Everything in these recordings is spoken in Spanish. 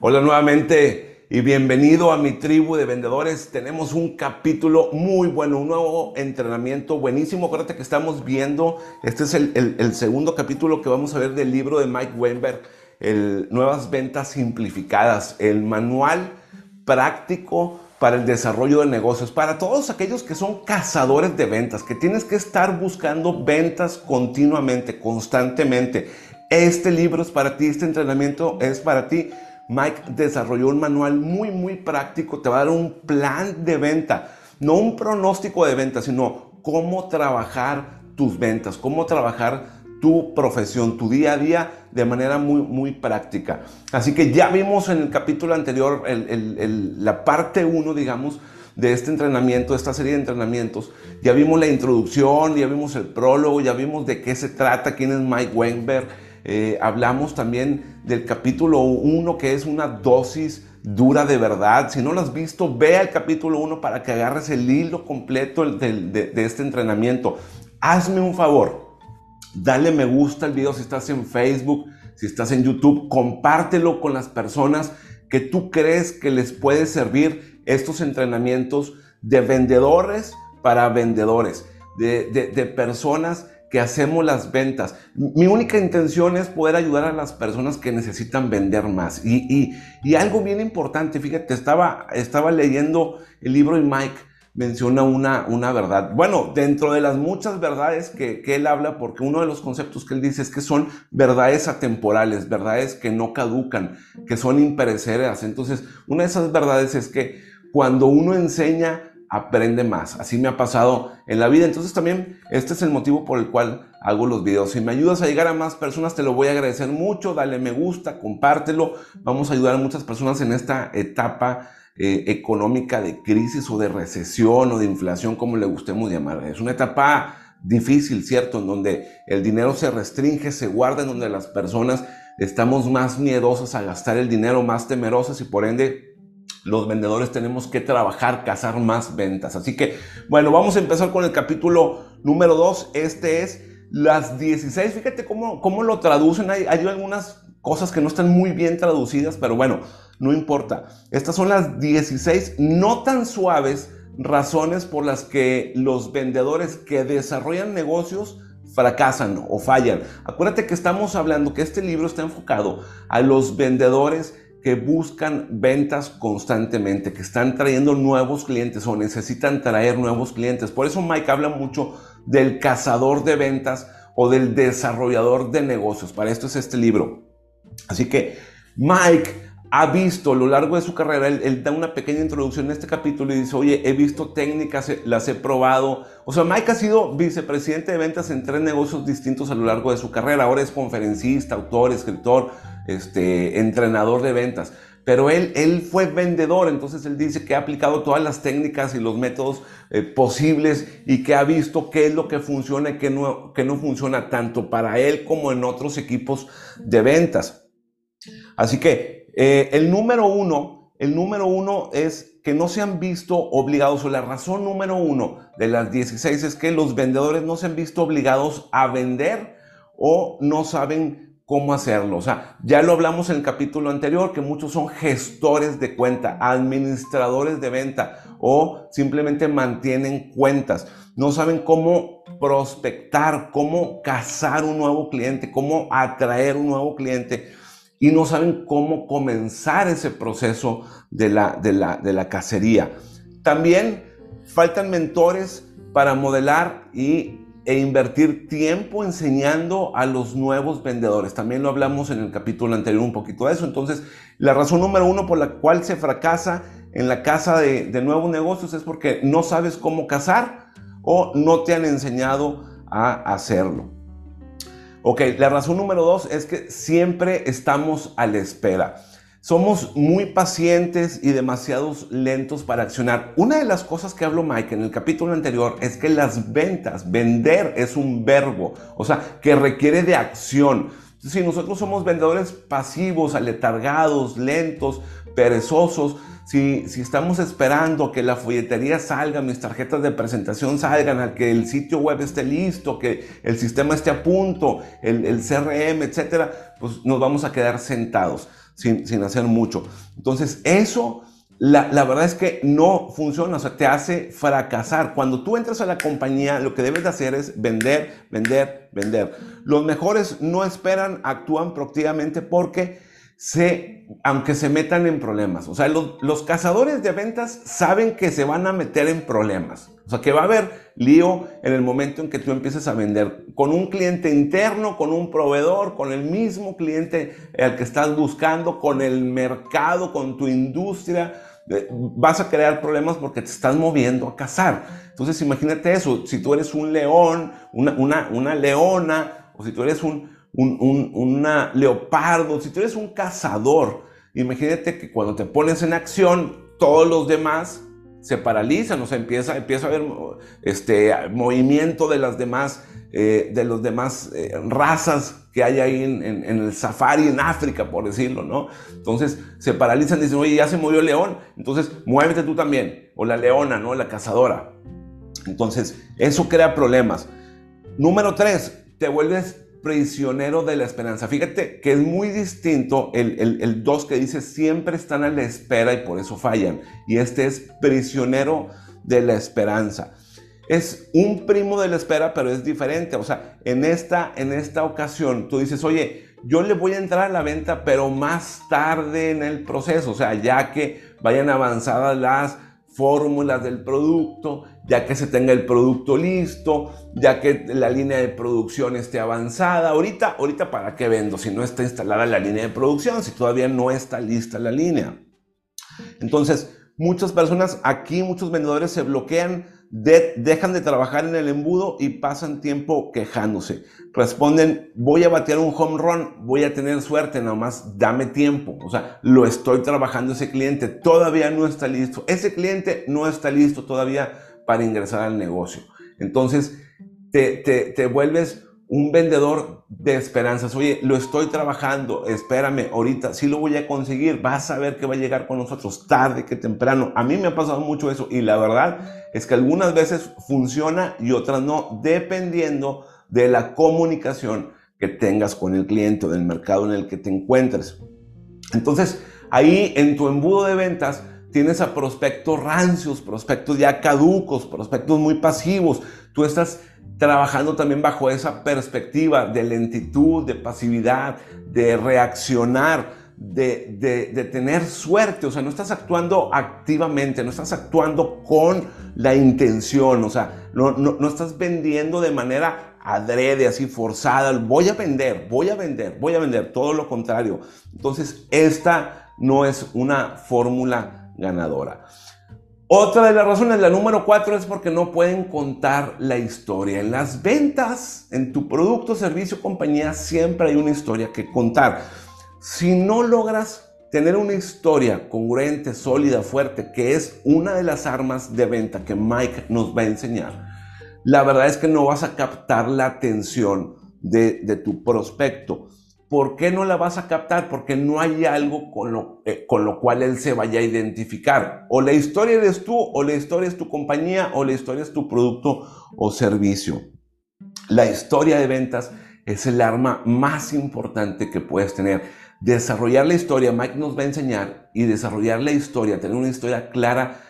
Hola nuevamente y bienvenido a mi tribu de vendedores. Tenemos un capítulo muy bueno, un nuevo entrenamiento buenísimo. Acuérdate que estamos viendo, este es el, segundo capítulo que vamos a ver del libro de Mike Weinberg, el Nuevas Ventas Simplificadas, el manual práctico para el desarrollo de negocios, para todos aquellos que son cazadores de ventas, que tienes que estar buscando ventas continuamente, constantemente. Este libro es para ti, este entrenamiento es para ti Mike desarrolló un manual muy, muy práctico. Te va a dar un plan de venta. No un pronóstico de venta, sino cómo trabajar tus ventas, cómo trabajar tu profesión, tu día a día de manera muy, muy práctica. Así que ya vimos en el capítulo anterior la parte 1, digamos, de este entrenamiento, de esta serie de entrenamientos. Ya vimos la introducción, ya vimos el prólogo, ya vimos de qué se trata, quién es Mike Weinberg eh, hablamos también del capítulo 1, que es una dosis dura de verdad. Si no lo has visto, ve al capítulo 1 para que agarres el hilo completo de, este entrenamiento. Hazme un favor, dale me gusta al video si estás en Facebook, si estás en YouTube, compártelo con las personas que tú crees que les puede servir estos entrenamientos de vendedores para vendedores, de, de, de personas que hacemos las ventas. Mi única intención es poder ayudar a las personas que necesitan vender más. Y, algo bien importante, fíjate, estaba, estaba leyendo el libro y Mike menciona una, una verdad. Bueno, dentro de las muchas verdades que, que, él habla, porque uno de los conceptos que él dice es que son verdades atemporales, verdades que no caducan, que son imperecederas. Entonces, una de esas verdades es que cuando uno enseña aprende más. Así me ha pasado en la vida. Entonces también este es el motivo por el cual hago los videos. Si me ayudas a llegar a más personas, te lo voy a agradecer mucho. Dale me gusta, compártelo. Vamos a ayudar a muchas personas en esta etapa eh, económica de crisis o de recesión o de inflación, como le gustemos llamar. Es una etapa difícil, ¿cierto? En donde el dinero se restringe, se guarda, en donde las personas estamos más miedosas a gastar el dinero, más temerosas y por ende los vendedores tenemos que trabajar, cazar más ventas. Así que, bueno, vamos a empezar con el capítulo número 2. Este es las 16. Fíjate cómo, cómo lo traducen. Hay, hay algunas cosas que no están muy bien traducidas, pero bueno, no importa. Estas son las 16 no tan suaves razones por las que los vendedores que desarrollan negocios fracasan o fallan. Acuérdate que estamos hablando que este libro está enfocado a los vendedores que buscan ventas constantemente, que están trayendo nuevos clientes o necesitan traer nuevos clientes. Por eso Mike habla mucho del cazador de ventas o del desarrollador de negocios. Para esto es este libro. Así que Mike ha visto a lo largo de su carrera, él, da una pequeña introducción en este capítulo y dice, oye, he visto técnicas, las he probado. O sea, Mike ha sido vicepresidente de ventas en tres negocios distintos a lo largo de su carrera. Ahora es conferencista, autor, escritor, este, entrenador de ventas. Pero él, él fue vendedor, entonces él dice que ha aplicado todas las técnicas y los métodos eh, posibles y que ha visto qué es lo que funciona y qué no, qué no funciona tanto para él como en otros equipos de ventas. Así que eh, el número uno, el número uno es que no se han visto obligados, o la razón número uno de las 16 es que los vendedores no se han visto obligados a vender o no saben cómo hacerlo. O sea, ya lo hablamos en el capítulo anterior, que muchos son gestores de cuenta, administradores de venta o simplemente mantienen cuentas. No saben cómo prospectar, cómo cazar un nuevo cliente, cómo atraer un nuevo cliente y no saben cómo comenzar ese proceso de la, de la, de la cacería. También faltan mentores para modelar y e invertir tiempo enseñando a los nuevos vendedores. También lo hablamos en el capítulo anterior un poquito de eso. Entonces, la razón número uno por la cual se fracasa en la casa de, de nuevos negocios es porque no sabes cómo cazar o no te han enseñado a hacerlo. Ok, la razón número dos es que siempre estamos a la espera. Somos muy pacientes y demasiados lentos para accionar. Una de las cosas que habló Mike en el capítulo anterior es que las ventas, vender es un verbo, o sea, que requiere de acción. Si nosotros somos vendedores pasivos, aletargados, lentos, perezosos, si, si, estamos esperando que la folletería salga, mis tarjetas de presentación salgan, que el sitio web esté listo, que el sistema esté a punto, el, el CRM, etcétera, pues nos vamos a quedar sentados sin, sin hacer mucho. Entonces, eso la, verdad es que no funciona, o sea, te hace fracasar. Cuando tú entras a la compañía, lo que debes de hacer es vender, vender, vender. Los mejores no esperan, actúan proactivamente porque se, aunque se metan en problemas. O sea, los, los cazadores de ventas saben que se van a meter en problemas. O sea, que va a haber lío en el momento en que tú empieces a vender con un cliente interno, con un proveedor, con el mismo cliente al que estás buscando, con el mercado, con tu industria vas a crear problemas porque te estás moviendo a cazar. Entonces imagínate eso, si tú eres un león, una, una, leona, o si tú eres un, un, un leopardo, si tú eres un cazador, imagínate que cuando te pones en acción, todos los demás se paralizan, o sea, empieza, empieza a haber este, movimiento de las demás, eh, de los demás eh, razas que hay ahí en, el safari en África, por decirlo, ¿no? Entonces se paralizan y dicen, oye, ya se movió el león, entonces muévete tú también, o la leona, ¿no? La cazadora. Entonces, eso crea problemas. Número tres, te vuelves prisionero de la esperanza. Fíjate que es muy distinto el, el, el dos que dice siempre están a la espera y por eso fallan. Y este es prisionero de la esperanza. Es un primo de la espera, pero es diferente. O sea, en esta, en esta ocasión tú dices, oye, yo le voy a entrar a la venta, pero más tarde en el proceso. O sea, ya que vayan avanzadas las fórmulas del producto, ya que se tenga el producto listo, ya que la línea de producción esté avanzada. Ahorita, ahorita para qué vendo si no está instalada la línea de producción, si todavía no está lista la línea. Entonces, muchas personas aquí, muchos vendedores se bloquean, dejan de trabajar en el embudo y pasan tiempo quejándose. Responden, voy a batear un home run, voy a tener suerte, nada más dame tiempo. O sea, lo estoy trabajando ese cliente, todavía no está listo. Ese cliente no está listo todavía para ingresar al negocio. Entonces, te, te, vuelves un vendedor de esperanzas. Oye, lo estoy trabajando, espérame, ahorita sí lo voy a conseguir, vas a ver que va a llegar con nosotros tarde que temprano. A mí me ha pasado mucho eso y la verdad es que algunas veces funciona y otras no, dependiendo de la comunicación que tengas con el cliente o del mercado en el que te encuentres. Entonces, ahí en tu embudo de ventas tienes a prospectos rancios, prospectos ya caducos, prospectos muy pasivos. Tú estás trabajando también bajo esa perspectiva de lentitud, de pasividad, de reaccionar, de, de, tener suerte. O sea, no estás actuando activamente, no estás actuando con la intención, o sea, no, no, no estás vendiendo de manera adrede, así forzada, voy a vender, voy a vender, voy a vender, todo lo contrario. Entonces, esta no es una fórmula ganadora. Otra de las razones, la número cuatro, es porque no pueden contar la historia. En las ventas, en tu producto, servicio, compañía, siempre hay una historia que contar. Si no logras tener una historia congruente, sólida, fuerte, que es una de las armas de venta que Mike nos va a enseñar, la verdad es que no vas a captar la atención de, tu prospecto. ¿Por qué no la vas a captar? Porque no hay algo con lo, eh, con lo cual él se vaya a identificar. O la historia eres tú, o la historia es tu compañía, o la historia es tu producto o servicio. La historia de ventas es el arma más importante que puedes tener. Desarrollar la historia, Mike nos va a enseñar, y desarrollar la historia, tener una historia clara,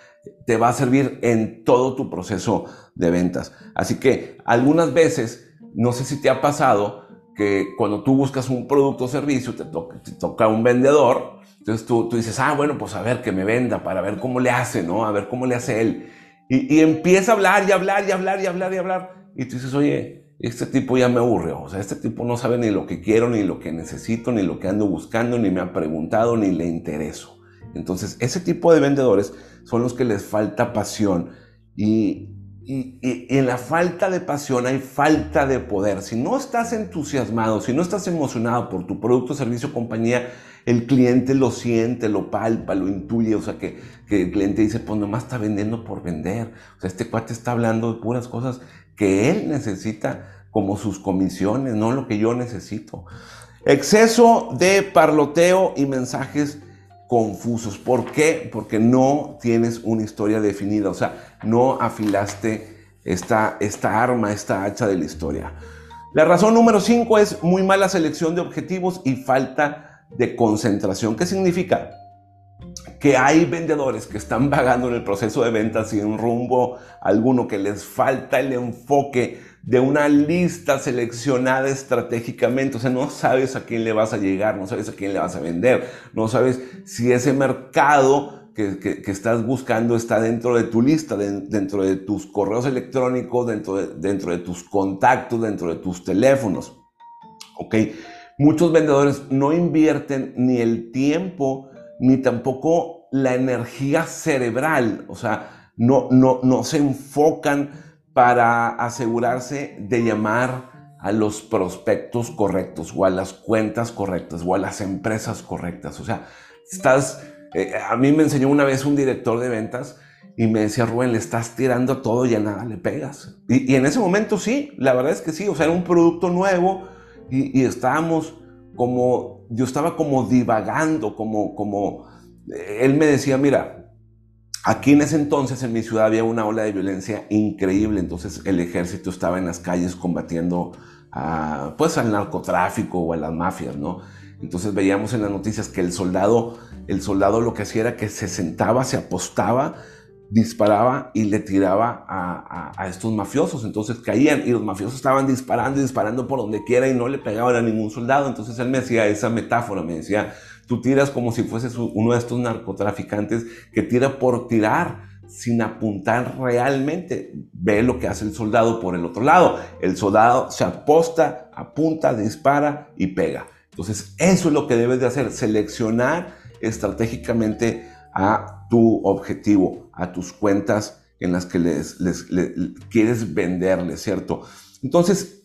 te va a servir en todo tu proceso de ventas. Así que algunas veces, no sé si te ha pasado que cuando tú buscas un producto o servicio, te, toca un vendedor, entonces tú, dices, ah, bueno, pues a ver que me venda para ver cómo le hace, ¿no? A ver cómo le hace él. Y, y empieza a hablar y hablar y hablar y hablar y hablar. Y tú dices, oye, este tipo ya me aburre, o sea, este tipo no sabe ni lo que quiero, ni lo que necesito, ni lo que ando buscando, ni me ha preguntado, ni le intereso. Entonces, ese tipo de vendedores son los que les falta pasión y, en la falta de pasión hay falta de poder. Si no estás entusiasmado, si no estás emocionado por tu producto, servicio, compañía, el cliente lo siente, lo palpa, lo intuye, o sea que, que, el cliente dice, pues nomás está vendiendo por vender, o sea, este cuate está hablando de puras cosas que él necesita como sus comisiones, no lo que yo necesito. Exceso de parloteo y mensajes confusos. ¿Por qué? Porque no tienes una historia definida, o sea, no afilaste esta, esta arma, esta hacha de la historia. La razón número 5 es muy mala selección de objetivos y falta de concentración. ¿Qué significa? Que hay vendedores que están vagando en el proceso de ventas sin rumbo alguno, que les falta el enfoque de una lista seleccionada estratégicamente. O sea, no sabes a quién le vas a llegar, no sabes a quién le vas a vender, no sabes si ese mercado que, estás buscando está dentro de tu lista, dentro de tus correos electrónicos, dentro de, dentro de tus contactos, dentro de tus teléfonos. ¿Ok? Muchos vendedores no invierten ni el tiempo ni tampoco la energía cerebral. O sea, no, no, no se enfocan para asegurarse de llamar a los prospectos correctos o a las cuentas correctas o a las empresas correctas. O sea, estás, eh, a mí me enseñó una vez un director de ventas y me decía, Rubén, le estás tirando todo y a nada le pegas. Y, en ese momento sí, la verdad es que sí, o sea, era un producto nuevo y, y estábamos como, yo estaba como divagando, como, como, eh, él me decía, mira, Aquí en ese entonces en mi ciudad había una ola de violencia increíble, entonces el ejército estaba en las calles combatiendo pues al narcotráfico o a las mafias, ¿no? Entonces veíamos en las noticias que el soldado, el soldado lo que hacía era que se sentaba, se apostaba, disparaba y le tiraba a, a, estos mafiosos. Entonces caían y los mafiosos estaban disparando y disparando por donde quiera y no le pegaban a ningún soldado. Entonces él me hacía esa metáfora, me decía, Tú tiras como si fueses uno de estos narcotraficantes que tira por tirar sin apuntar realmente. Ve lo que hace el soldado por el otro lado. El soldado se aposta, apunta, dispara y pega. Entonces, eso es lo que debes de hacer, seleccionar estratégicamente a tu objetivo, a tus cuentas en las que les, les quieres venderles, ¿cierto? Entonces,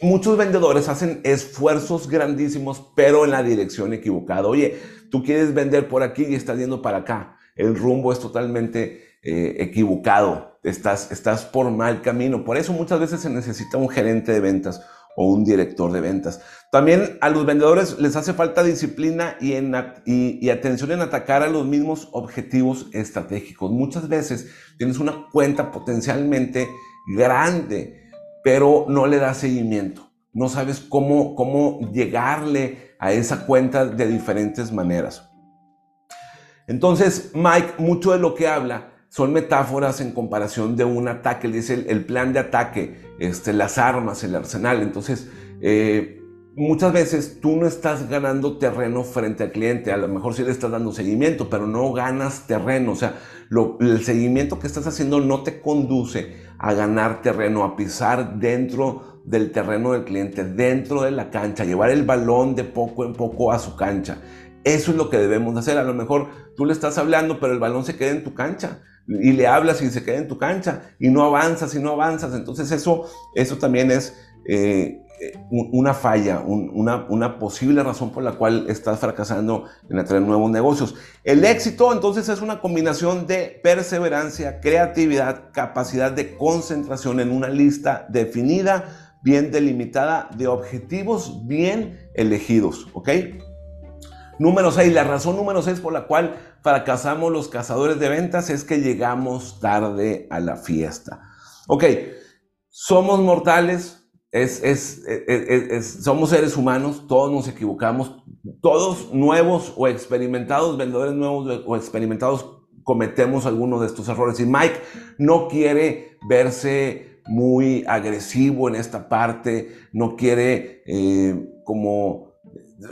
muchos vendedores hacen esfuerzos grandísimos, pero en la dirección equivocada. Oye, tú quieres vender por aquí y estás yendo para acá. El rumbo es totalmente eh, equivocado. Estás, estás por mal camino. Por eso muchas veces se necesita un gerente de ventas o un director de ventas. También a los vendedores les hace falta disciplina y, en, y, atención en atacar a los mismos objetivos estratégicos. Muchas veces tienes una cuenta potencialmente grande pero no le das seguimiento. No sabes cómo, cómo llegarle a esa cuenta de diferentes maneras. Entonces, Mike, mucho de lo que habla son metáforas en comparación de un ataque. Le dice el, plan de ataque, este, las armas, el arsenal. Entonces, eh, muchas veces tú no estás ganando terreno frente al cliente. A lo mejor sí le estás dando seguimiento, pero no ganas terreno. O sea, el seguimiento que estás haciendo no te conduce a ganar terreno, a pisar dentro del terreno del cliente, dentro de la cancha, llevar el balón de poco en poco a su cancha. Eso es lo que debemos hacer. A lo mejor tú le estás hablando, pero el balón se queda en tu cancha. Y le hablas y se queda en tu cancha. Y no avanzas y no avanzas. Entonces eso, eso también es eh, una falla, una, una, posible razón por la cual estás fracasando en atraer nuevos negocios. El éxito entonces es una combinación de perseverancia, creatividad, capacidad de concentración en una lista definida, bien delimitada, de objetivos bien elegidos, ¿ok? Número 6, la razón número 6 por la cual fracasamos los cazadores de ventas es que llegamos tarde a la fiesta. Ok, somos mortales, es, somos seres humanos, todos nos equivocamos, todos nuevos o experimentados, vendedores nuevos o experimentados, cometemos algunos de estos errores. Y Mike no quiere verse muy agresivo en esta parte, no quiere eh, como...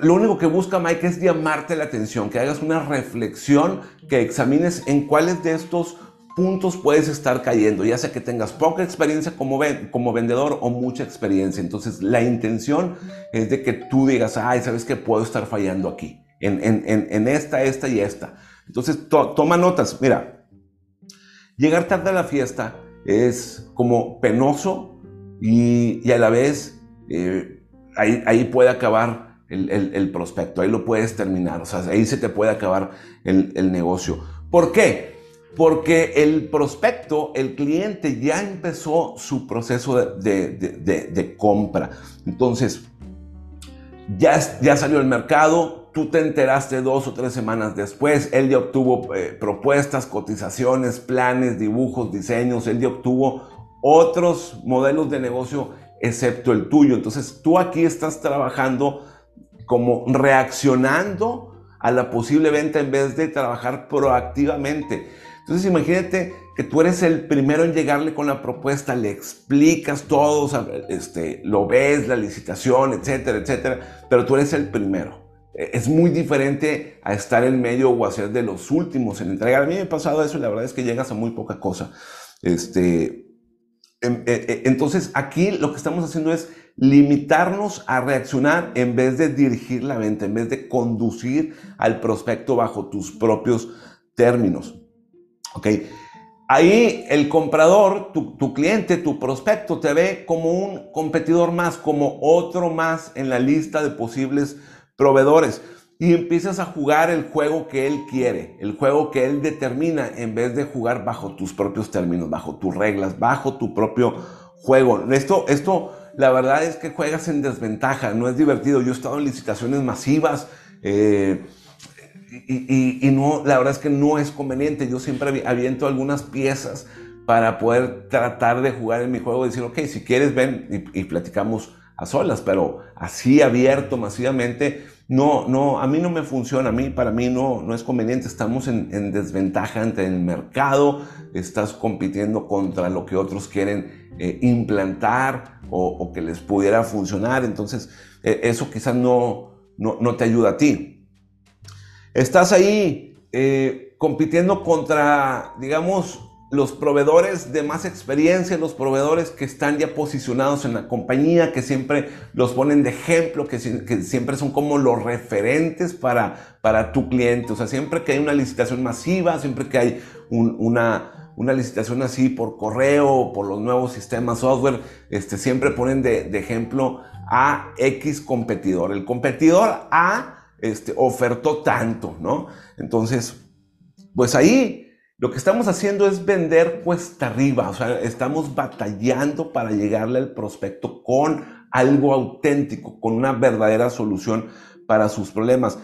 Lo único que busca Mike es llamarte la atención, que hagas una reflexión, que examines en cuáles de estos puntos puedes estar cayendo, ya sea que tengas poca experiencia como, vendedor o mucha experiencia. Entonces, la intención es de que tú digas, ay, ¿sabes que puedo estar fallando aquí? En, en, esta, esta y esta. Entonces, toma notas. Mira, llegar tarde a la fiesta es como penoso y, a la vez eh, ahí, puede acabar el, el, prospecto, ahí lo puedes terminar, o sea, ahí se te puede acabar el, el negocio. ¿Por qué? Porque el prospecto, el cliente ya empezó su proceso de, compra. Entonces, ya, ya salió al mercado, tú te enteraste dos o tres semanas después, él ya obtuvo eh, propuestas, cotizaciones, planes, dibujos, diseños, él ya obtuvo otros modelos de negocio excepto el tuyo. Entonces tú aquí estás trabajando como reaccionando a la posible venta en vez de trabajar proactivamente. Entonces imagínate que tú eres el primero en llegarle con la propuesta, le explicas todo, este, lo ves, la licitación, etcétera, etcétera, pero tú eres el primero. E, es muy diferente a estar en medio o a ser de los últimos en entregar. A mí me ha pasado eso y la verdad es que llegas a muy poca cosa. Este, em, e, e, entonces aquí lo que estamos haciendo es limitarnos a reaccionar en vez de dirigir la venta, en vez de conducir al prospecto bajo tus propios términos. ¿Ok? Ahí el comprador, tu, cliente, tu prospecto, te ve como un competidor más, como otro más en la lista de posibles proveedores. Y empiezas a jugar el juego que él quiere, el juego que él determina, en vez de jugar bajo tus propios términos, bajo tus reglas, bajo tu propio juego. Esto, esto, la verdad es que juegas en desventaja, no es divertido. Yo he estado en licitaciones masivas. Eh, y, no, la verdad es que no es conveniente. Yo siempre aviento algunas piezas para poder tratar de jugar en mi juego y decir, ok, si quieres ven y, platicamos a solas, pero así abierto masivamente, no, no, a mí no me funciona, a mí, para mí no, no es conveniente, estamos en, desventaja ante el mercado, estás compitiendo contra lo que otros quieren eh, implantar o, que les pudiera funcionar, entonces eh, eso quizás no, no, no te ayuda a ti. Estás ahí eh, compitiendo contra, digamos, los proveedores de más experiencia, los proveedores que están ya posicionados en la compañía, que siempre los ponen de ejemplo, que, siempre son como los referentes para, para tu cliente. O sea, siempre que hay una licitación masiva, siempre que hay una, una licitación así por correo, por los nuevos sistemas software, este, siempre ponen de, de ejemplo a X competidor. El competidor A este, ofertó tanto, ¿no? Entonces, pues ahí lo que estamos haciendo es vender cuesta arriba, o sea, estamos batallando para llegarle al prospecto con algo auténtico, con una verdadera solución para sus problemas.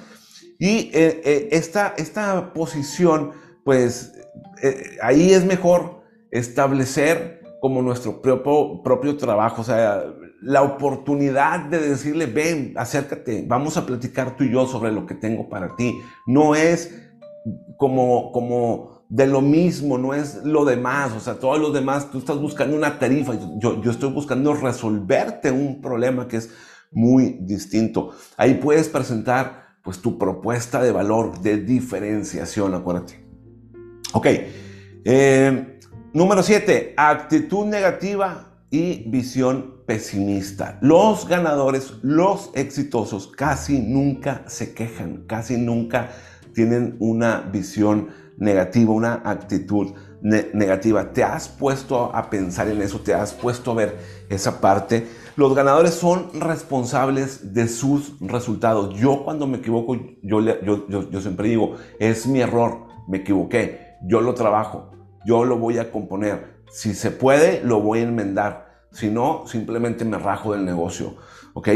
Y eh, eh, esta, esta, posición, pues eh, ahí es mejor establecer como nuestro propio, propio trabajo, o sea, la oportunidad de decirle, ven, acércate, vamos a platicar tú y yo sobre lo que tengo para ti. No es como, como de lo mismo, no es lo demás, o sea, todos los demás, tú estás buscando una tarifa, yo, yo estoy buscando resolverte un problema que es muy distinto. Ahí puedes presentar pues tu propuesta de valor, de diferenciación, acuérdate. Ok, eh, número 7, actitud negativa y visión pesimista. Los ganadores, los exitosos, casi nunca se quejan, casi nunca tienen una visión negativa, una actitud negativa. ¿Te has puesto a pensar en eso? ¿Te has puesto a ver esa parte? Los ganadores son responsables de sus resultados. Yo cuando me equivoco, yo, yo, siempre digo, es mi error, me equivoqué, yo lo trabajo, yo lo voy a componer, si se puede, lo voy a enmendar. Si no, simplemente me rajo del negocio. ¿Ok?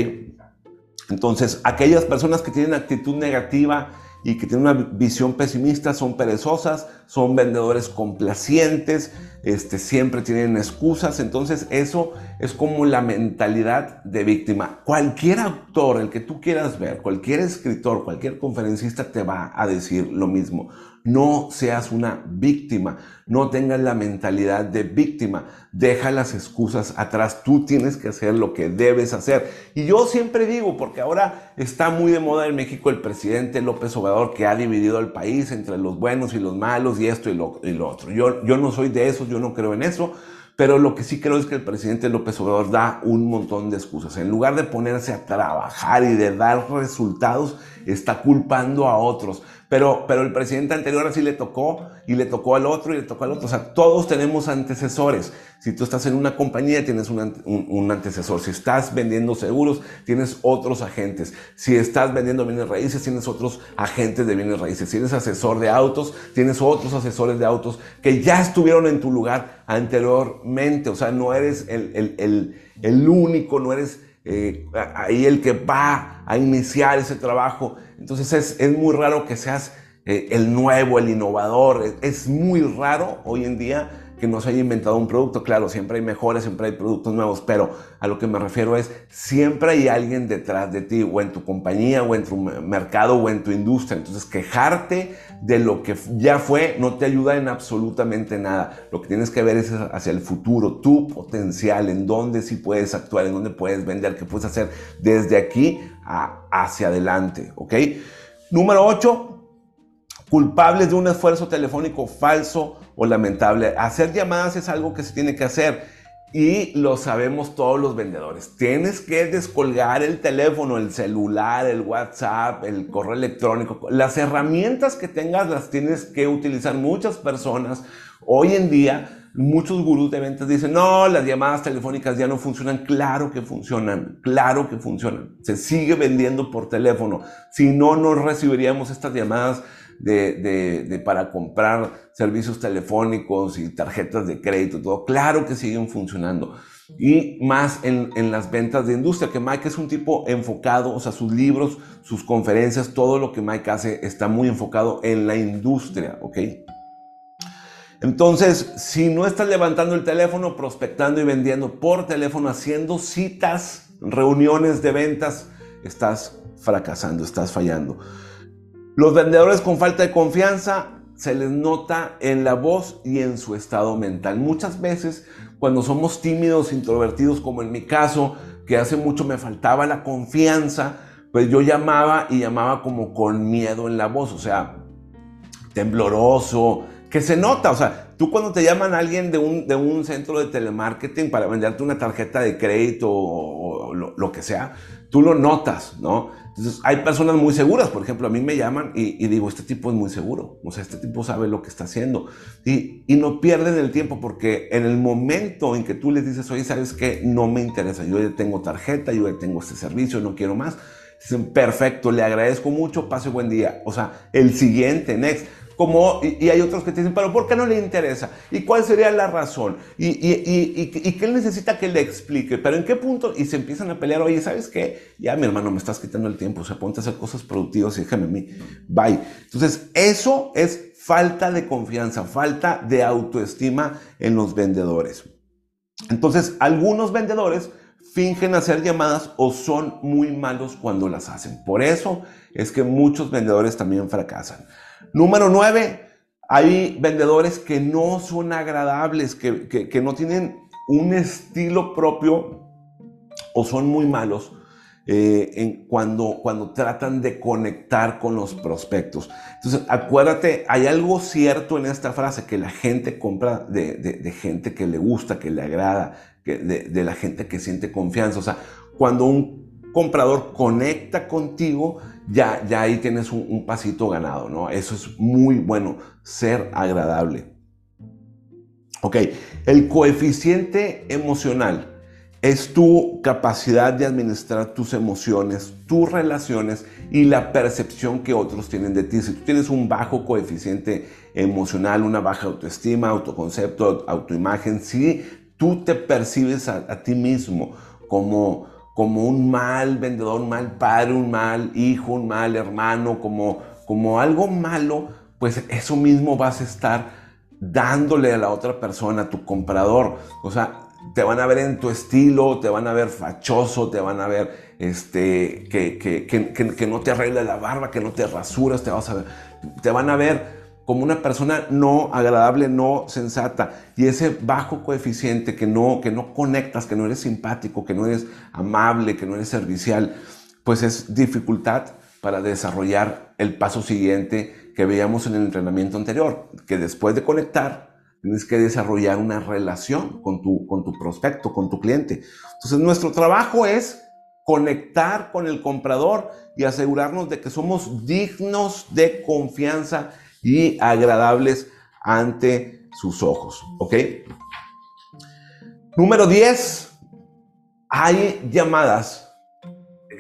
Entonces, aquellas personas que tienen actitud negativa y que tienen una visión pesimista son perezosas, son vendedores complacientes, este, siempre tienen excusas. Entonces, eso es como la mentalidad de víctima. Cualquier autor, el que tú quieras ver, cualquier escritor, cualquier conferencista te va a decir lo mismo. No seas una víctima, no tengas la mentalidad de víctima, deja las excusas atrás, tú tienes que hacer lo que debes hacer. Y yo siempre digo, porque ahora está muy de moda en México el presidente López Obrador que ha dividido el país entre los buenos y los malos y esto y lo, y lo otro. Yo, yo no soy de esos, yo no creo en eso. Pero lo que sí creo es que el presidente López Obrador da un montón de excusas. En lugar de ponerse a trabajar y de dar resultados, está culpando a otros. Pero, pero el presidente anterior así le tocó y le tocó al otro y le tocó al otro. O sea, todos tenemos antecesores. Si tú estás en una compañía, tienes un, un, antecesor. Si estás vendiendo seguros, tienes otros agentes. Si estás vendiendo bienes raíces, tienes otros agentes de bienes raíces. Si eres asesor de autos, tienes otros asesores de autos que ya estuvieron en tu lugar anteriormente. O sea, no eres el, el, el, el único, no eres eh, ahí el que va a iniciar ese trabajo. Entonces es, es muy raro que seas eh, el nuevo, el innovador. Es, muy raro hoy en día que no se haya inventado un producto. Claro, siempre hay mejores, siempre hay productos nuevos, pero a lo que me refiero es, siempre hay alguien detrás de ti, o en tu compañía, o en tu mercado, o en tu industria. Entonces, quejarte de lo que ya fue no te ayuda en absolutamente nada. Lo que tienes que ver es hacia el futuro, tu potencial, en dónde sí puedes actuar, en dónde puedes vender, qué puedes hacer desde aquí hacia adelante, ¿ok? Número 8, culpables de un esfuerzo telefónico falso o lamentable. Hacer llamadas es algo que se tiene que hacer y lo sabemos todos los vendedores. Tienes que descolgar el teléfono, el celular, el WhatsApp, el correo electrónico. Las herramientas que tengas las tienes que utilizar. Muchas personas hoy en día, muchos gurús de ventas dicen, no, las llamadas telefónicas ya no funcionan. Claro que funcionan, claro que funcionan. Se sigue vendiendo por teléfono. Si no, no recibiríamos estas llamadas de, para comprar servicios telefónicos y tarjetas de crédito, todo, claro que siguen funcionando. Y más en, en, las ventas de industria, que Mike es un tipo enfocado, o sea, sus libros, sus conferencias, todo lo que Mike hace está muy enfocado en la industria, ¿ok? Entonces, si no estás levantando el teléfono, prospectando y vendiendo por teléfono, haciendo citas, reuniones de ventas, estás fracasando, estás fallando. Los vendedores con falta de confianza se les nota en la voz y en su estado mental. Muchas veces cuando somos tímidos, introvertidos, como en mi caso, que hace mucho me faltaba la confianza, pues yo llamaba y llamaba como con miedo en la voz, o sea, tembloroso, que se nota, o sea, tú cuando te llaman a alguien de un, de un centro de telemarketing para venderte una tarjeta de crédito o, lo que sea, tú lo notas, ¿no? Entonces, hay personas muy seguras, por ejemplo, a mí me llaman y, digo, este tipo es muy seguro, o sea, este tipo sabe lo que está haciendo. Y, y, no pierden el tiempo porque en el momento en que tú les dices, oye, ¿sabes qué? No me interesa, yo ya tengo tarjeta, yo ya tengo este servicio, no quiero más. Dicen, perfecto, le agradezco mucho, pase buen día. O sea, el siguiente, next. Como, y, hay otros que te dicen, pero ¿por qué no le interesa? ¿Y cuál sería la razón? ¿Y, y, y, qué necesita que le explique? ¿Pero en qué punto? Y se empiezan a pelear, oye, ¿sabes qué? Ya, mi hermano, me estás quitando el tiempo, o sea, ponte a hacer cosas productivas y déjame a mí. Bye. Entonces, eso es falta de confianza, falta de autoestima en los vendedores. Entonces, algunos vendedores fingen hacer llamadas o son muy malos cuando las hacen. Por eso es que muchos vendedores también fracasan. Número nueve, hay vendedores que no son agradables, que, no tienen un estilo propio o son muy malos eh, cuando, cuando tratan de conectar con los prospectos. Entonces, acuérdate, hay algo cierto en esta frase, que la gente compra de, gente que le gusta, que le agrada, que de, de, la gente que siente confianza. O sea, cuando un comprador conecta contigo, ya, ya ahí tienes un, pasito ganado, ¿no? Eso es muy bueno, ser agradable. Ok, el coeficiente emocional es tu capacidad de administrar tus emociones, tus relaciones y la percepción que otros tienen de ti. Si tú tienes un bajo coeficiente emocional, una baja autoestima, autoconcepto, autoimagen, si tú te percibes a ti mismo como como un mal vendedor, un mal padre, un mal hijo, un mal hermano, como, como algo malo, pues eso mismo vas a estar dándole a la otra persona, a tu comprador. O sea, te van a ver en tu estilo, te van a ver fachoso, te van a ver este, que, que, que, que no te arregla la barba, que no te rasuras, te, vas a ver, te van a ver como una persona no agradable, no sensata. Y ese bajo coeficiente que no, que no conectas, que no eres simpático, que no eres amable, que no eres servicial, pues es dificultad para desarrollar el paso siguiente que veíamos en el entrenamiento anterior, que después de conectar, tienes que desarrollar una relación con tu, con tu prospecto, con tu cliente. Entonces nuestro trabajo es conectar con el comprador y asegurarnos de que somos dignos de confianza y agradables ante sus ojos. ¿Ok? Número 10. Hay llamadas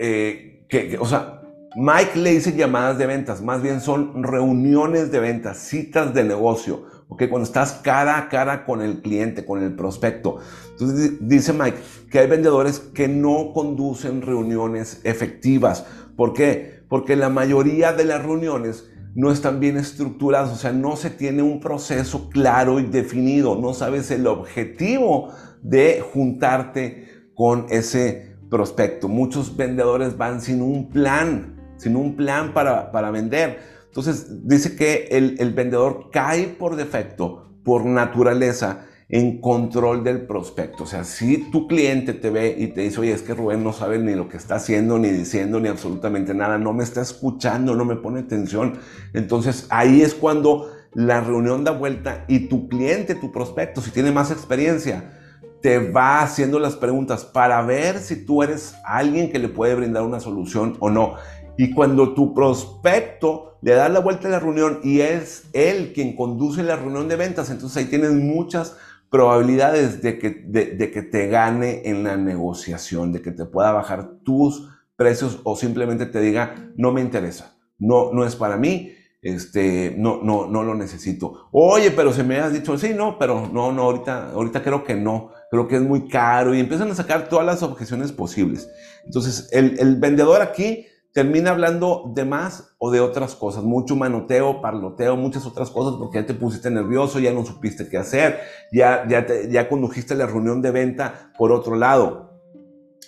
eh, que, o sea, Mike le dice llamadas de ventas, más bien son reuniones de ventas, citas de negocio. ¿ok? Cuando estás cara a cara con el cliente, con el prospecto. Entonces dice Mike que hay vendedores que no conducen reuniones efectivas. ¿Por qué? Porque la mayoría de las reuniones no están bien estructuradas, o sea, no se tiene un proceso claro y definido, no sabes el objetivo de juntarte con ese prospecto. Muchos vendedores van sin un plan, sin un plan para, para vender. Entonces dice que el, el vendedor cae por defecto, por naturaleza, en control del prospecto. O sea, si tu cliente te ve y te dice, oye, es que Rubén no sabe ni lo que está haciendo, ni diciendo, ni absolutamente nada, no me está escuchando, no me pone atención. Entonces ahí es cuando la reunión da vuelta y tu cliente, tu prospecto, si tiene más experiencia, te va haciendo las preguntas para ver si tú eres alguien que le puede brindar una solución o no. Y cuando tu prospecto le da la vuelta a la reunión y es él quien conduce la reunión de ventas, entonces ahí tienes muchas probabilidades de que, de, que te gane en la negociación, de que te pueda bajar tus precios o simplemente te diga, no me interesa, no, no es para mí, este, no, no, no lo necesito. Oye, pero se me has dicho, sí, no, pero no, no, ahorita, ahorita creo que no, creo que es muy caro y empiezan a sacar todas las objeciones posibles. Entonces, el, el vendedor aquí termina hablando de más o de otras cosas, mucho manoteo, parloteo, muchas otras cosas porque ya te pusiste nervioso, ya no supiste qué hacer, ya, ya, ya condujiste la reunión de venta por otro lado.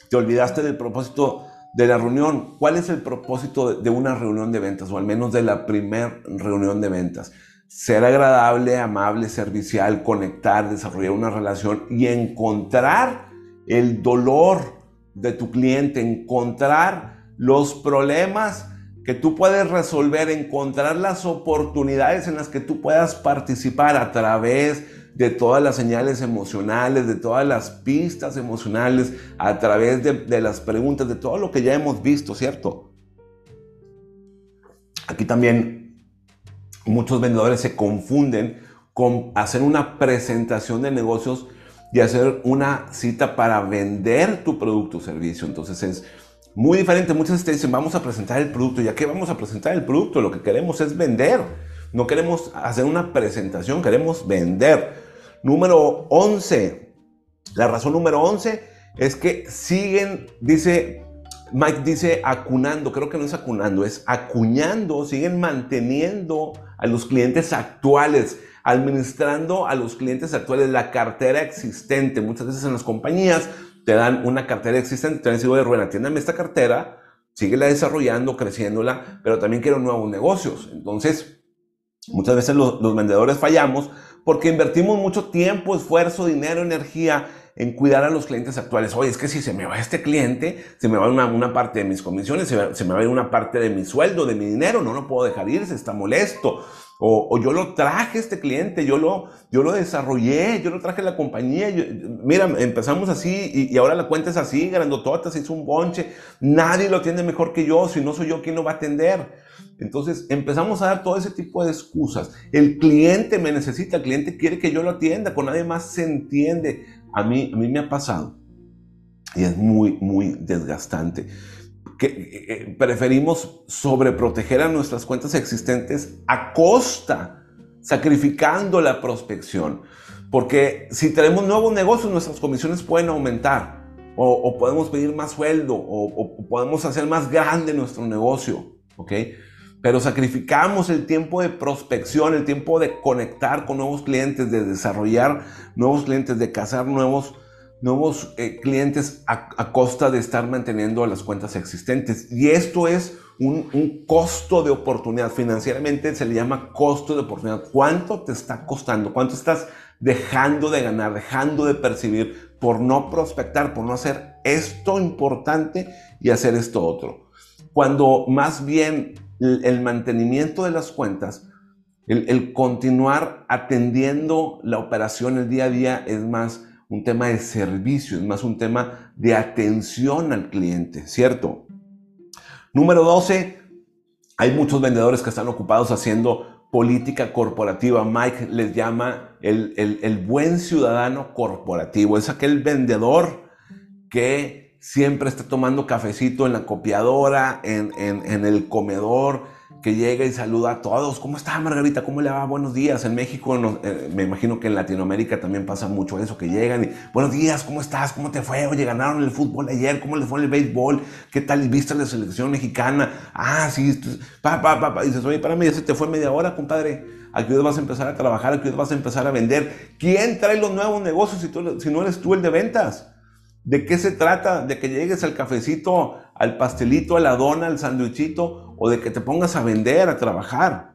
Te olvidaste del propósito de la reunión. ¿Cuál es el propósito de una reunión de ventas o al menos de la primer reunión de ventas? Ser agradable, amable, servicial, conectar, desarrollar una relación y encontrar el dolor de tu cliente, encontrar los problemas que tú puedes resolver, encontrar las oportunidades en las que tú puedas participar a través de todas las señales emocionales, de todas las pistas emocionales, a través de, las preguntas, de todo lo que ya hemos visto, ¿cierto? Aquí también muchos vendedores se confunden con hacer una presentación de negocios y hacer una cita para vender tu producto o servicio. Entonces es muy diferente. Muchas veces te dicen, vamos a presentar el producto. ¿Ya qué vamos a presentar el producto? Lo que queremos es vender. No queremos hacer una presentación, queremos vender. Número 11. La razón número 11 es que siguen, dice, Mike dice acunando, creo que no es acunando, es acuñando, siguen manteniendo a los clientes actuales, administrando a los clientes actuales la cartera existente. Muchas veces en las compañías te dan una cartera existente, te van a Rubén, atiéndame esta cartera, síguela desarrollando, creciéndola, pero también quiero nuevos negocios. Entonces, muchas veces los, vendedores fallamos porque invertimos mucho tiempo, esfuerzo, dinero, energía en cuidar a los clientes actuales. Oye, es que si se me va este cliente, se me va una, parte de mis comisiones, se, se, me va una parte de mi sueldo, de mi dinero, no lo puedo dejar irse, está molesto. O, yo lo traje este cliente, yo lo, yo lo desarrollé, yo lo traje a la compañía. mira, empezamos así y, ahora la cuenta es así, grandotota, se hizo un bonche. Nadie lo atiende mejor que yo. Si no soy yo, ¿quién lo va a atender? Entonces empezamos a dar todo ese tipo de excusas. El cliente me necesita, el cliente quiere que yo lo atienda, con nadie más se entiende. A mí, a mí me ha pasado y es muy, muy desgastante que eh, eh, preferimos sobreproteger a nuestras cuentas existentes a costa, sacrificando la prospección. Porque si tenemos nuevos negocios, nuestras comisiones pueden aumentar, o, podemos pedir más sueldo, o, podemos hacer más grande nuestro negocio, ¿ok? Pero sacrificamos el tiempo de prospección, el tiempo de conectar con nuevos clientes, de desarrollar nuevos clientes, de cazar nuevos nuevos eh, clientes a, costa de estar manteniendo las cuentas existentes. Y esto es un, costo de oportunidad. Financieramente se le llama costo de oportunidad. ¿Cuánto te está costando? ¿Cuánto estás dejando de ganar, dejando de percibir por no prospectar, por no hacer esto importante y hacer esto otro? Cuando más bien el, mantenimiento de las cuentas, el, el continuar atendiendo la operación el día a día es más un tema de servicio, es más un tema de atención al cliente, ¿cierto? Número 12, hay muchos vendedores que están ocupados haciendo política corporativa. Mike les llama el, buen ciudadano corporativo. Es aquel vendedor que siempre está tomando cafecito en la copiadora, en, en el comedor, que llega y saluda a todos. ¿Cómo está Margarita? ¿Cómo le va? Buenos días. En México, eh, me imagino que en Latinoamérica también pasa mucho eso, que llegan y, buenos días, ¿cómo estás? ¿Cómo te fue? Oye, ganaron el fútbol ayer, ¿cómo les fue el béisbol? ¿Qué tal viste la selección mexicana? Ah, sí, pa, pa, pa, pa. Dices, oye, para mí, se te fue media hora, compadre. Aquí vas a empezar a trabajar, aquí vas a empezar a vender. ¿Quién trae los nuevos negocios si, tú, si no eres tú el de ventas? ¿De qué se trata? ¿De que llegues al cafecito, al pastelito, a la dona, al sándwichito? ¿O de que te pongas a vender, a trabajar?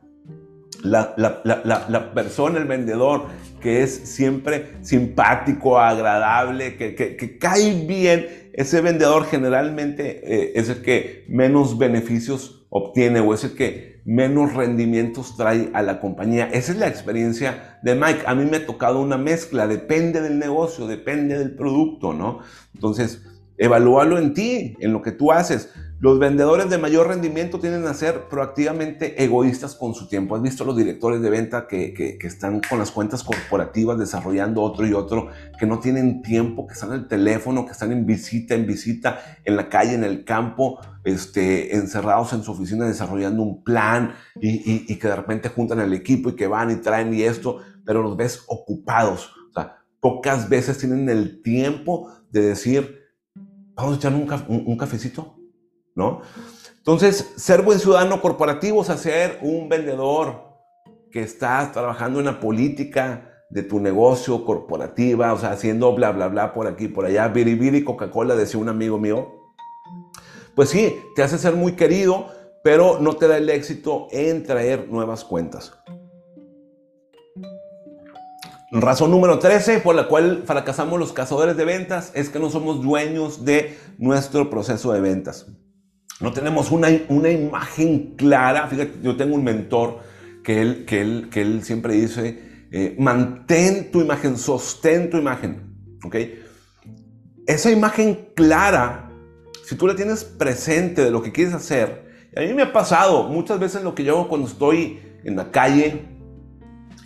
La, persona, el vendedor, que es siempre simpático, agradable, que, cae bien, ese vendedor generalmente eh, es el que menos beneficios obtiene o es el que menos rendimientos trae a la compañía. Esa es la experiencia de Mike. A mí me ha tocado una mezcla, depende del negocio, depende del producto, ¿no? Entonces, evalúalo en ti, en lo que tú haces. Los vendedores de mayor rendimiento tienden a ser proactivamente egoístas con su tiempo. ¿Has visto los directores de venta que, están con las cuentas corporativas desarrollando otro y otro, que no tienen tiempo, que están en el teléfono, que están en visita, en visita, en la calle, en el campo, este, encerrados en su oficina desarrollando un plan y, y que de repente juntan el equipo y que van y traen y esto, pero los ves ocupados. O sea, pocas veces tienen el tiempo de decir, vamos a echar un, un cafecito ¿no? Entonces, ser buen ciudadano corporativo es ser un vendedor que está trabajando en la política de tu negocio corporativa, o sea, haciendo bla, bla, bla por aquí, por allá, biribiri, Coca-Cola, decía un amigo mío. Pues sí, te hace ser muy querido, pero no te da el éxito en traer nuevas cuentas. Razón número 13 por la cual fracasamos los cazadores de ventas es que no somos dueños de nuestro proceso de ventas. No tenemos una, una imagen clara. Fíjate, yo tengo un mentor que él, que él, que él siempre dice, eh, mantén tu imagen, sostén tu imagen. Esa imagen clara, si tú la tienes presente de lo que quieres hacer, a mí me ha pasado muchas veces lo que yo hago cuando estoy en la calle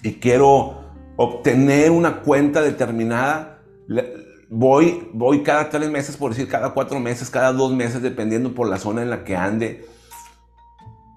y quiero obtener una cuenta determinada, voy, voy cada tres meses, por decir, cada cuatro meses, cada dos meses, dependiendo por la zona en la que ande.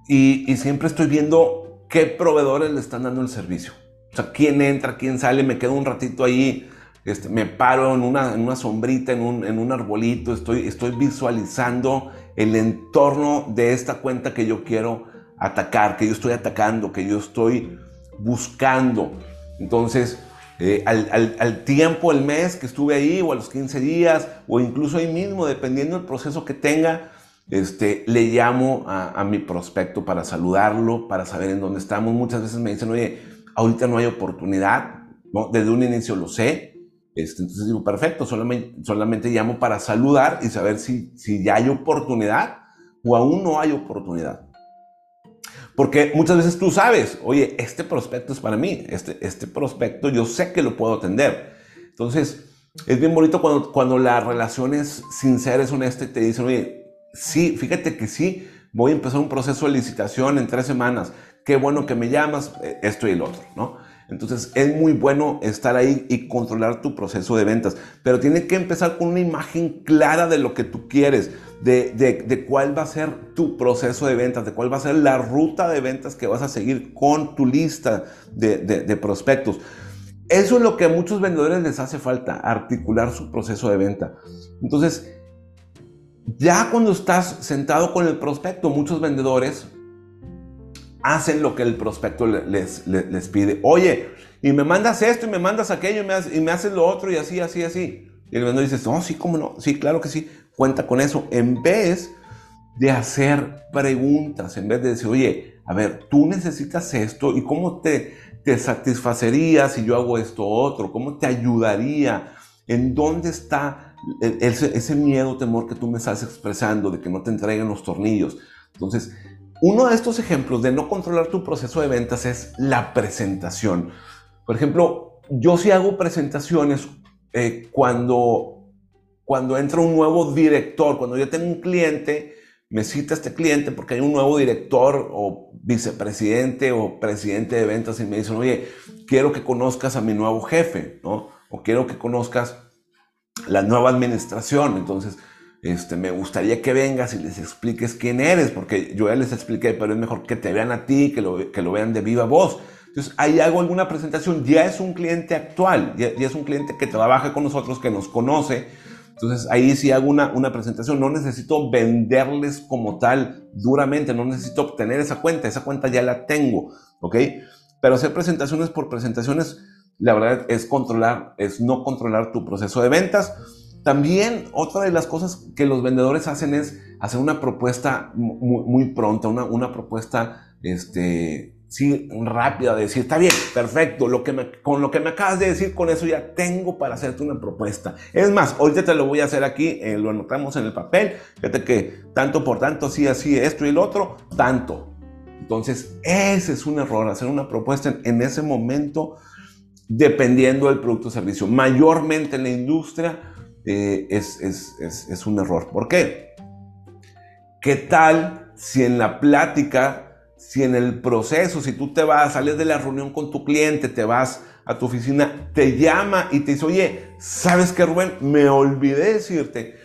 Y, siempre estoy viendo qué proveedores le están dando el servicio. O sea, quién entra, quién sale, me quedo un ratito ahí, este, me paro en una, en una sombrita, en un, en un, arbolito, estoy, estoy visualizando el entorno de esta cuenta que yo quiero atacar, que yo estoy atacando, que yo estoy buscando. Entonces, eh, al, tiempo, el mes que estuve ahí, o a los 15 días, o incluso ahí mismo, dependiendo del proceso que tenga, este, le llamo a, mi prospecto para saludarlo, para saber en dónde estamos. Muchas veces me dicen, oye, ahorita no hay oportunidad, ¿no? desde un inicio lo sé. Este, entonces digo, perfecto, solamente, llamo para saludar y saber si ya hay oportunidad o aún no hay oportunidad. Porque muchas veces tú sabes, oye, este prospecto es para mí, este, este prospecto yo sé que lo puedo atender. Entonces, es bien bonito cuando, cuando la relación es sincera, es honesta y te dicen, oye, sí, fíjate que sí, voy a empezar un proceso de licitación en tres semanas, qué bueno que me llamas, eh, esto y el otro, ¿no? Entonces es muy bueno estar ahí y controlar tu proceso de ventas, pero tiene que empezar con una imagen clara de lo que tú quieres, de, de, cuál va a ser tu proceso de ventas, de cuál va a ser la ruta de ventas que vas a seguir con tu lista de, de prospectos. Eso es lo que a muchos vendedores les hace falta, articular su proceso de venta. Entonces, ya cuando estás sentado con el prospecto, muchos vendedores hacen lo que el prospecto les, les, pide. Oye, y me mandas esto y me mandas aquello y me, haces, y me lo otro y así, así, así. Y el vendedor dice, no, sí, cómo no, sí, claro que sí, cuenta con eso. En vez de hacer preguntas, en vez de decir, oye, a ver, tú necesitas esto y cómo te, te satisfacería si yo hago esto otro, cómo te ayudaría, en dónde está ese, ese miedo, temor que tú me estás expresando de que no te entreguen los tornillos. Entonces, uno de estos ejemplos de no controlar tu proceso de ventas es la presentación. Por ejemplo, yo sí hago presentaciones eh, cuando, cuando entra un nuevo director, cuando yo tengo un cliente, me cita este cliente porque hay un nuevo director o vicepresidente o presidente de ventas y me dicen, oye, quiero que conozcas a mi nuevo jefe, ¿no? O quiero que conozcas la nueva administración. Entonces, este, me gustaría que vengas y les expliques quién eres, porque yo ya les expliqué, pero es mejor que te vean a ti, que lo, que lo vean de viva voz. Entonces, ahí hago alguna presentación, ya es un cliente actual, ya, es un cliente que trabaja con nosotros, que nos conoce. Entonces, ahí sí hago una, una presentación, no necesito venderles como tal duramente, no necesito obtener esa cuenta, esa cuenta ya la tengo, ¿ok? Pero hacer presentaciones por presentaciones, la verdad es controlar, es no controlar tu proceso de ventas también otra de las cosas que los vendedores hacen es hacer una propuesta muy, pronta, una, una, propuesta este, sí, rápida, de decir, está bien, perfecto, lo que con lo que me acabas de decir, con eso ya tengo para hacerte una propuesta. Es más, ahorita te lo voy a hacer aquí, eh, lo anotamos en el papel, fíjate que tanto por tanto, así, así, esto y el otro, tanto. Entonces, ese es un error, hacer una propuesta en, en ese momento, dependiendo del producto o servicio. Mayormente en la industria, eh, es, es, un error. ¿Por qué? ¿Qué tal si en la plática, si en el proceso, si tú te vas, sales de la reunión con tu cliente, te vas a tu oficina, te llama y te dice, oye, ¿sabes qué, Rubén? Me olvidé decirte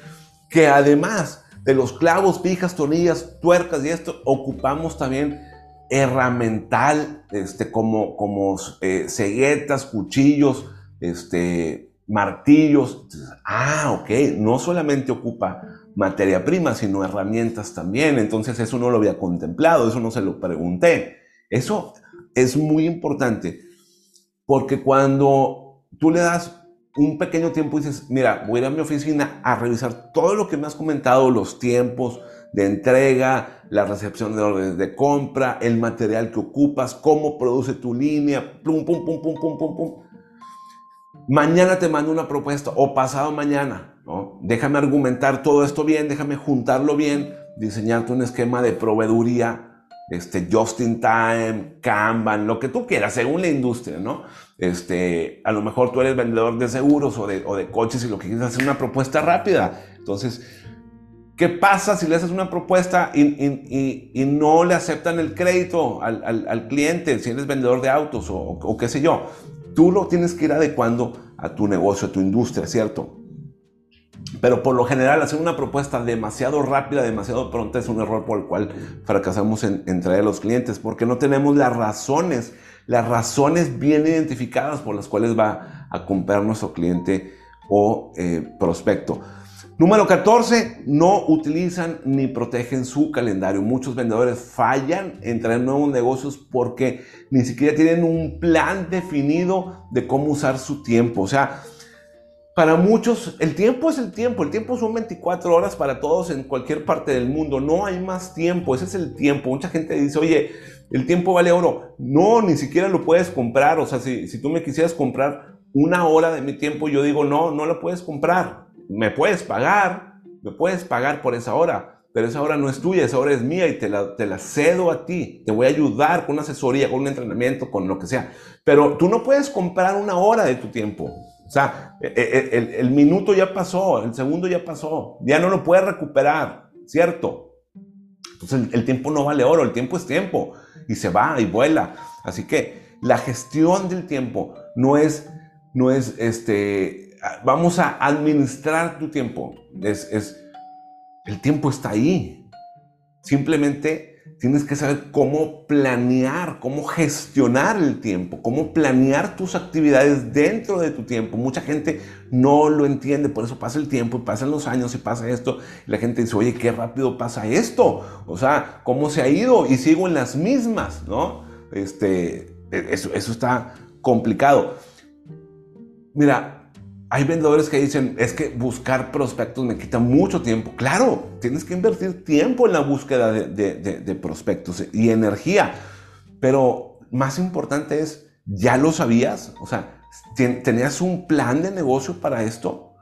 que además de los clavos, pijas, tornillas, tuercas y esto, ocupamos también herramental, este, como, como eh, ceguetas, cuchillos, este, martillos. Ah, ok, no solamente ocupa materia prima, sino herramientas también. Entonces eso no lo había contemplado, eso no se lo pregunté. Eso es muy importante porque cuando tú le das un pequeño tiempo y dices, mira, voy a ir a mi oficina a revisar todo lo que me has comentado, los tiempos de entrega, la recepción de órdenes de compra, el material que ocupas, cómo produce tu línea, pum, pum, pum, pum, pum, pum, pum mañana te mando una propuesta o pasado mañana, ¿no? Déjame argumentar todo esto bien, déjame juntarlo bien, diseñarte un esquema de proveeduría, este, just in time, Kanban, lo que tú quieras, según la industria, ¿no? Este, a lo mejor tú eres vendedor de seguros o de, coches y lo que quieres hacer una propuesta rápida. Entonces, ¿qué pasa si le haces una propuesta y, no le aceptan el crédito al, cliente, si eres vendedor de autos o qué sé yo? Tú lo tienes que ir adecuando a tu negocio, a tu industria, ¿cierto? Pero por lo general hacer una propuesta demasiado rápida, demasiado pronta es un error por el cual fracasamos en, traer a los clientes, porque no tenemos las razones, las razones bien identificadas por las cuales va a comprar nuestro cliente o eh, prospecto. Número 14, no utilizan ni protegen su calendario. Muchos vendedores fallan en traer nuevos negocios porque ni siquiera tienen un plan definido de cómo usar su tiempo. O sea, para muchos el tiempo es el tiempo. El tiempo son 24 horas para todos en cualquier parte del mundo. No hay más tiempo. Ese es el tiempo. Mucha gente dice, oye, el tiempo vale oro. No, ni siquiera lo puedes comprar. O sea, si, tú me quisieras comprar una hora de mi tiempo, yo digo, no, no la puedes comprar me puedes pagar, me puedes pagar por esa hora, pero esa hora no es tuya, esa hora es mía y te la, te la cedo a ti. Te voy a ayudar con una asesoría, con un entrenamiento, con lo que sea. Pero tú no puedes comprar una hora de tu tiempo. O sea, e, e, el, el, minuto ya pasó, el segundo ya pasó, ya no lo puedes recuperar, ¿cierto? Entonces el, el tiempo no vale oro, el tiempo es tiempo y se va y vuela. Así que la gestión del tiempo no es, no es este, vamos a administrar tu tiempo. Es, es, el tiempo está ahí. Simplemente tienes que saber cómo planear, cómo gestionar el tiempo, cómo planear tus actividades dentro de tu tiempo. Mucha gente no lo entiende, por eso pasa el tiempo pasan los años y pasa esto. Y la gente dice, oye, qué rápido pasa esto. O sea, ¿cómo se ha ido? Y sigo en las mismas, ¿no? Este, eso, eso está complicado. Mira, hay vendedores que dicen, es que buscar prospectos me quita mucho tiempo. Claro, tienes que invertir tiempo en la búsqueda de, prospectos y energía. Pero más importante es, ¿ya lo sabías? O sea, ¿tenías un plan de negocio para esto?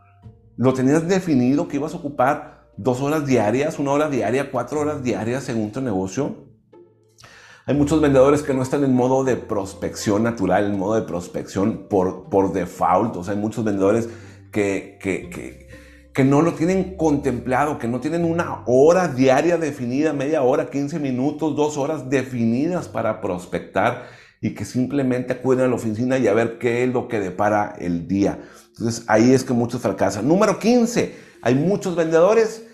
¿Lo tenías definido que ibas a ocupar dos horas diarias, una hora diaria, cuatro horas diarias según tu negocio? Hay muchos vendedores que no están en modo de prospección natural, en modo de prospección por, por default. O sea, hay muchos vendedores que, que, que, que no lo tienen contemplado, que no tienen una hora diaria definida, media hora, 15 minutos, dos horas definidas para prospectar y que simplemente acuden a la oficina y a ver qué es lo que depara el día. Entonces ahí es que muchos fracasan. Número 15, hay muchos vendedores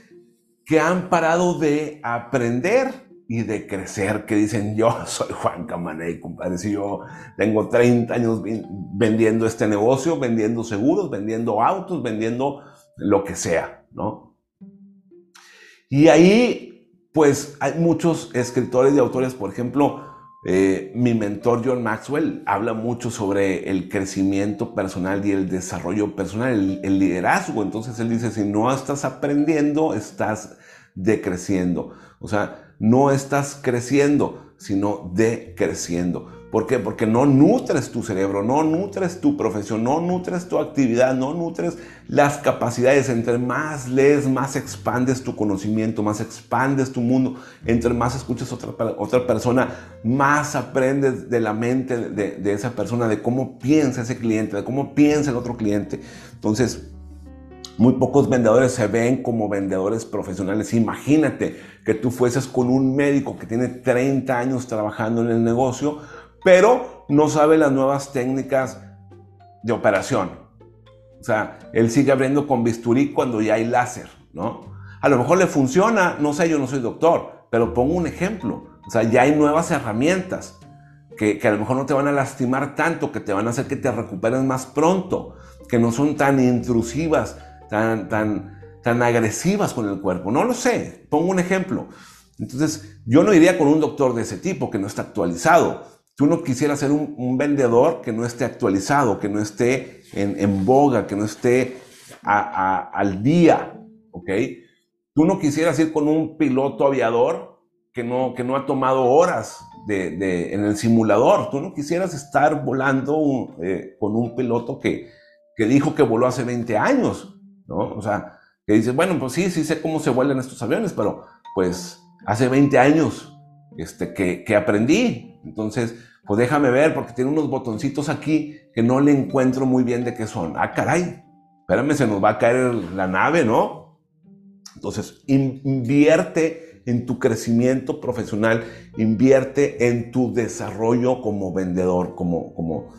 que han parado de aprender y de crecer, que dicen, yo soy Juan Camaney, compadre, si yo tengo 30 años vendiendo este negocio, vendiendo seguros, vendiendo autos, vendiendo lo que sea, ¿no? Y ahí, pues, hay muchos escritores y autores, por ejemplo, eh, mi mentor John Maxwell habla mucho sobre el crecimiento personal y el desarrollo personal, el, liderazgo. Entonces él dice, si no estás aprendiendo, estás decreciendo. O sea, no estás creciendo, sino decreciendo. ¿Por qué? Porque no nutres tu cerebro, no nutres tu profesión, no nutres tu actividad, no nutres las capacidades. Entre más lees, más expandes tu conocimiento, más expandes tu mundo. Entre más escuchas otra, otra persona, más aprendes de la mente de, de esa persona, de cómo piensa ese cliente, de cómo piensa el otro cliente. Entonces, muy pocos vendedores se ven como vendedores profesionales. Imagínate que tú fueses con un médico que tiene 30 años trabajando en el negocio pero no sabe las nuevas técnicas de operación. O sea, él sigue abriendo con bisturí cuando ya hay láser, ¿no? A lo mejor le funciona, no sé, yo no soy doctor, pero pongo un ejemplo. O sea, ya hay nuevas herramientas que, a lo mejor no te van a lastimar tanto, que te van a hacer que te recuperes más pronto, que no son tan intrusivas, tan, tan, tan agresivas con el cuerpo. No lo sé, pongo un ejemplo. Entonces, yo no iría con un doctor de ese tipo que no está actualizado. Tú no quisieras ser un, vendedor que no esté actualizado, que no esté en, boga, que no esté al día, ¿ok? Tú no quisieras ir con un piloto aviador que no, que no ha tomado horas de, en el simulador. Tú no quisieras estar volando eh, con un piloto que, que dijo que voló hace 20 años, ¿no? O sea, que dices, bueno, pues sí, sí sé cómo se vuelan estos aviones, pero pues hace 20 años este, que, que aprendí. Entonces, pues déjame ver porque tiene unos botoncitos aquí que no le encuentro muy bien de qué son. Ah, caray, espérame, se nos va a caer la nave, ¿no? Entonces, invierte en tu crecimiento profesional, invierte en tu desarrollo como vendedor, como, como,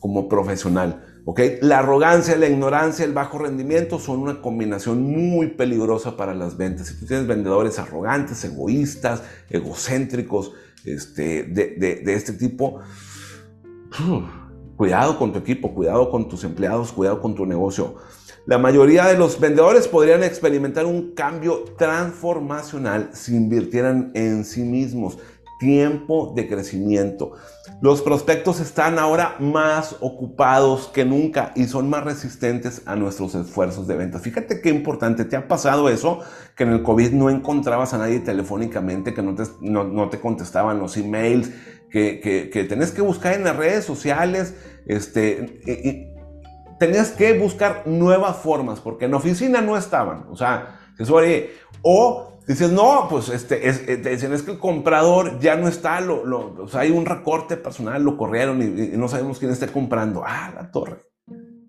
como profesional. ¿ok? La arrogancia, la ignorancia, el bajo rendimiento son una combinación muy peligrosa para las ventas. Si tú tienes vendedores arrogantes, egoístas, egocéntricos, este, de, este tipo, cuidado con tu equipo, cuidado con tus empleados, cuidado con tu negocio. La mayoría de los vendedores podrían experimentar un cambio transformacional si invirtieran en sí mismos tiempo de crecimiento. Los prospectos están ahora más ocupados que nunca y son más resistentes a nuestros esfuerzos de venta. Fíjate qué importante, ¿te ha pasado eso? Que en el COVID no encontrabas a nadie telefónicamente, que no te, no, te contestaban los emails, que, que, que, tenés que buscar en las redes sociales, este, tenías que buscar nuevas formas, porque en oficina no estaban. O sea, o Dices, no, pues este, es, eh, te dicen, es que el comprador ya no está, lo, lo, hay un recorte personal, lo corrieron y, no sabemos quién está comprando. Ah, la torre.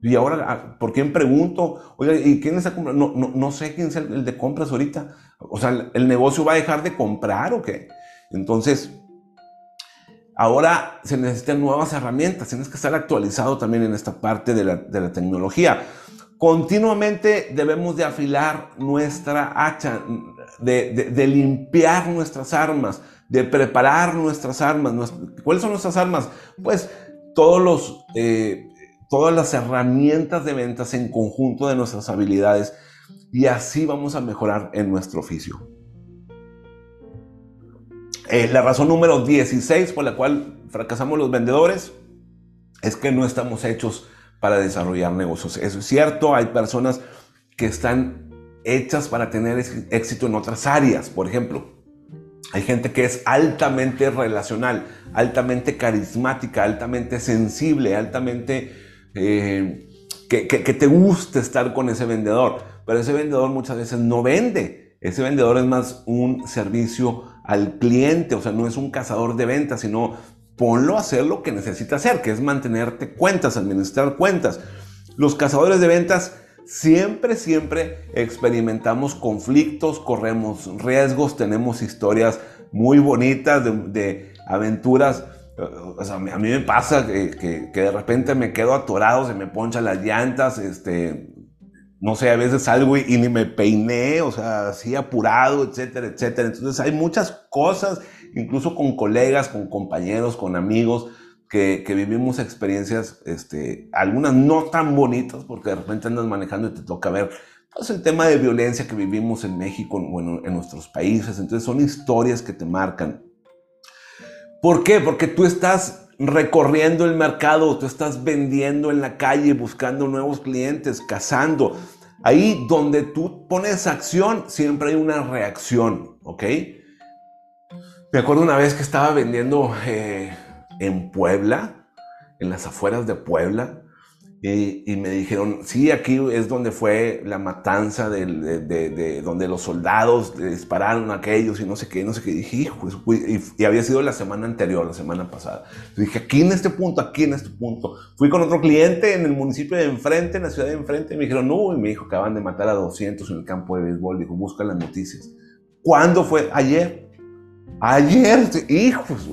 Y ahora, ah, ¿por quién pregunto? Oiga, ¿y quién está comprando? No, no, no sé quién es el, de compras ahorita. O sea, ¿el negocio va a dejar de comprar o qué? Entonces, ahora se necesitan nuevas herramientas. Tienes que estar actualizado también en esta parte de la, de la tecnología. Continuamente debemos de afilar nuestra hacha, de, limpiar nuestras armas, de preparar nuestras armas. ¿Cuáles son nuestras armas? Pues todos los, eh, todas las herramientas de ventas en conjunto de nuestras habilidades y así vamos a mejorar en nuestro oficio. Eh, la razón número 16 por la cual fracasamos los vendedores es que no estamos hechos para desarrollar negocios. Es cierto, hay personas que están hechas para tener éxito en otras áreas. Por ejemplo, hay gente que es altamente relacional, altamente carismática, altamente sensible, altamente eh, que, que, te gusta estar con ese vendedor. Pero ese vendedor muchas veces no vende. Ese vendedor es más un servicio al cliente, o sea, no es un cazador de ventas, sino ponlo a hacer lo que necesita hacer, que es mantenerte cuentas, administrar cuentas. Los cazadores de ventas siempre, siempre experimentamos conflictos, corremos riesgos, tenemos historias muy bonitas de, aventuras. a mí me pasa que, de repente me quedo atorado, se me ponchan las llantas, este, no sé, a veces salgo y, ni me peiné, o sea, así apurado, etcétera, etcétera. Entonces hay muchas cosas, incluso con colegas, con compañeros, con amigos, que, vivimos experiencias, este, algunas no tan bonitas, porque de repente andas manejando y te toca ver pues, el tema de violencia que vivimos en México o en nuestros países. Entonces son historias que te marcan. ¿Por qué? Porque tú estás recorriendo el mercado, tú estás vendiendo en la calle, buscando nuevos clientes, cazando. Ahí donde tú pones acción, siempre hay una reacción, ¿ok? Me acuerdo una vez que estaba vendiendo eh, en Puebla, en las afueras de Puebla, y, me dijeron, sí, aquí es donde fue la matanza de, donde los soldados dispararon a aquellos y no sé qué, no sé qué. dije, hijo, y, había sido la semana anterior, la semana pasada. dije, aquí en este punto, aquí en este punto. Fui con otro cliente en el municipio de enfrente, en la ciudad de enfrente, y me dijeron, no, y me dijo, acaban de matar a 200 en el campo de béisbol. Dijo, busca las noticias. ¿Cuándo fue? Ayer. Ayer, hijos.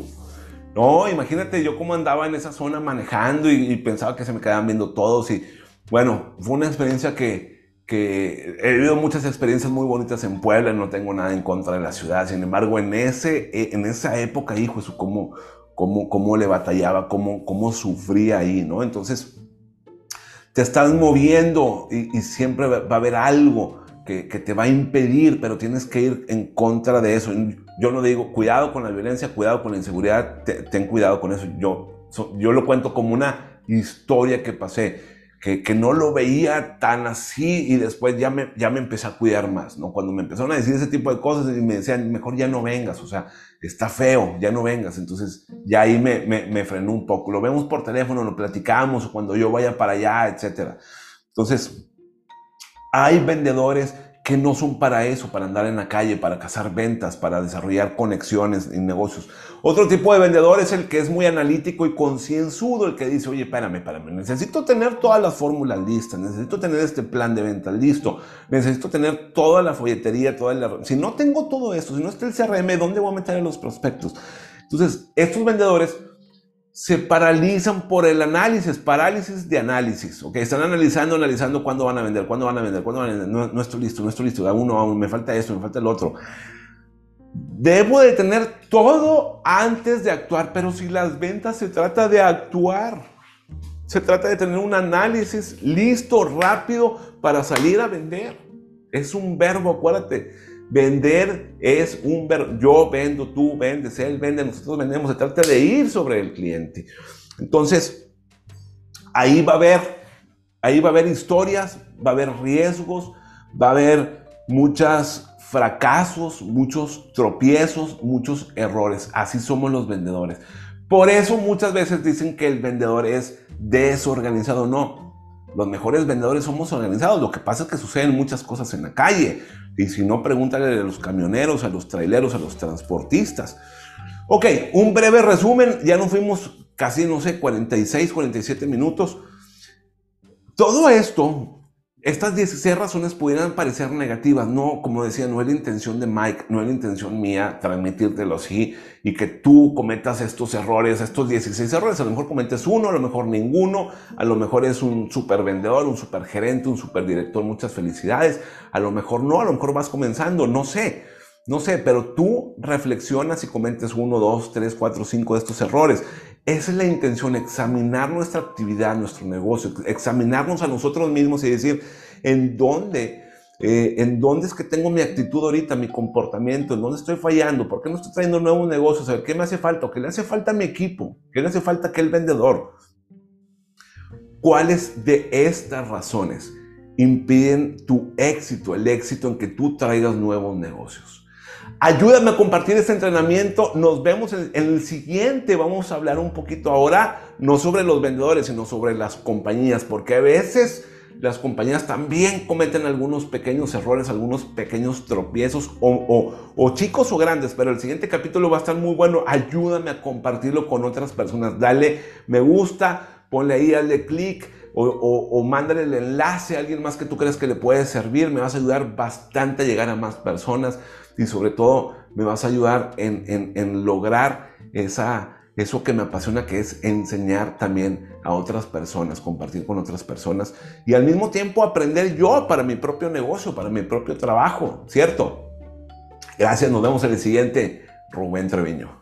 No, imagínate yo cómo andaba en esa zona manejando y, pensaba que se me quedaban viendo todos. Y bueno, fue una experiencia que, he vivido muchas experiencias muy bonitas en Puebla, no tengo nada en contra de la ciudad. Sin embargo, en, ese, e, en esa época, hijo, eso cómo, cómo, cómo le batallaba, cómo, cómo sufría ahí, ¿no? Entonces, te estás moviendo y, y siempre va a haber algo que, te va a impedir, pero tienes que ir en contra de eso. Yo no digo, cuidado con la violencia, cuidado con la inseguridad, ten cuidado con eso. Yo, yo lo cuento como una historia que pasé que, no lo veía tan así y después ya me, ya me empecé a cuidar más, ¿no? Cuando me empezaron a decir ese tipo de cosas y me decían, mejor ya no vengas, o sea, está feo, ya no vengas. Entonces ya ahí me, me, me frenó un poco. Lo vemos por teléfono, lo platicamos, cuando yo vaya para allá, etcétera. Entonces, hay vendedores que no son para eso, para andar en la calle, para cazar ventas, para desarrollar conexiones en negocios. Otro tipo de vendedor es el que es muy analítico y concienzudo, el que dice, oye, espérame, espérame, necesito tener todas las fórmulas listas, necesito tener este plan de venta listo, necesito tener toda la folletería, toda la... Si no tengo todo esto, si no está el CRM, ¿dónde voy a meter a los prospectos? Entonces, estos vendedores se paralizan por el análisis, parálisis de análisis, ¿ok? Están analizando, analizando cuándo van a vender, cuándo van a vender, cuándo van a vender, no, estoy listo, no estoy listo, aún no, me falta esto, me falta el otro. Debo de tener todo antes de actuar, pero si las ventas se trata de actuar, se trata de tener un análisis listo, rápido, para salir a vender. Es un verbo, acuérdate Vender es un ver, yo vendo, tú vendes, él vende, nosotros vendemos, se trata de ir sobre el cliente. Entonces, ahí va a haber, ahí va a haber historias, va a haber riesgos, va a haber muchos fracasos, muchos tropiezos, muchos errores. Así somos los vendedores. Por eso muchas veces dicen que el vendedor es desorganizado. No, los mejores vendedores somos organizados. Lo que pasa es que suceden muchas cosas en la calle. Y si no, pregúntale a los camioneros, a los traileros, a los transportistas. Ok, un breve resumen. Ya nos fuimos casi, no sé, 46, 47 minutos. Todo esto estas 16 razones pudieran parecer negativas, no, como decía, no es la intención de Mike, no es la intención mía transmitírtelo así y que tú cometas estos errores, estos 16 errores, a lo mejor cometes uno, a lo mejor ninguno, a lo mejor es un super vendedor, un super gerente, un super director, muchas felicidades, a lo mejor no, a lo mejor vas comenzando, no sé, no sé, pero tú reflexionas y comentes uno, dos, tres, cuatro, cinco de estos errores. Esa es la intención, examinar nuestra actividad, nuestro negocio, examinarnos a nosotros mismos y decir en dónde, eh, en dónde es que tengo mi actitud ahorita, mi comportamiento, en dónde estoy fallando, por qué no estoy trayendo nuevos negocios, ver qué me hace falta, qué le hace falta a mi equipo, qué le hace falta a aquel vendedor. ¿Cuáles de estas razones impiden tu éxito, el éxito en que tú traigas nuevos negocios? Ayúdame a compartir este entrenamiento. Nos vemos en, el siguiente. Vamos a hablar un poquito ahora, no sobre los vendedores, sino sobre las compañías, porque a veces las compañías también cometen algunos pequeños errores, algunos pequeños tropiezos, o, o, chicos o grandes, pero el siguiente capítulo va a estar muy bueno. Ayúdame a compartirlo con otras personas. Dale me gusta, ponle ahí, dale clic. O, o, mándale el enlace a alguien más que tú creas que le puede servir. Me vas a ayudar bastante a llegar a más personas y sobre todo me vas a ayudar en, lograr esa, eso que me apasiona, que es enseñar también a otras personas, compartir con otras personas y al mismo tiempo aprender yo para mi propio negocio, para mi propio trabajo, ¿cierto? Gracias, nos vemos en el siguiente. Rubén Treviño.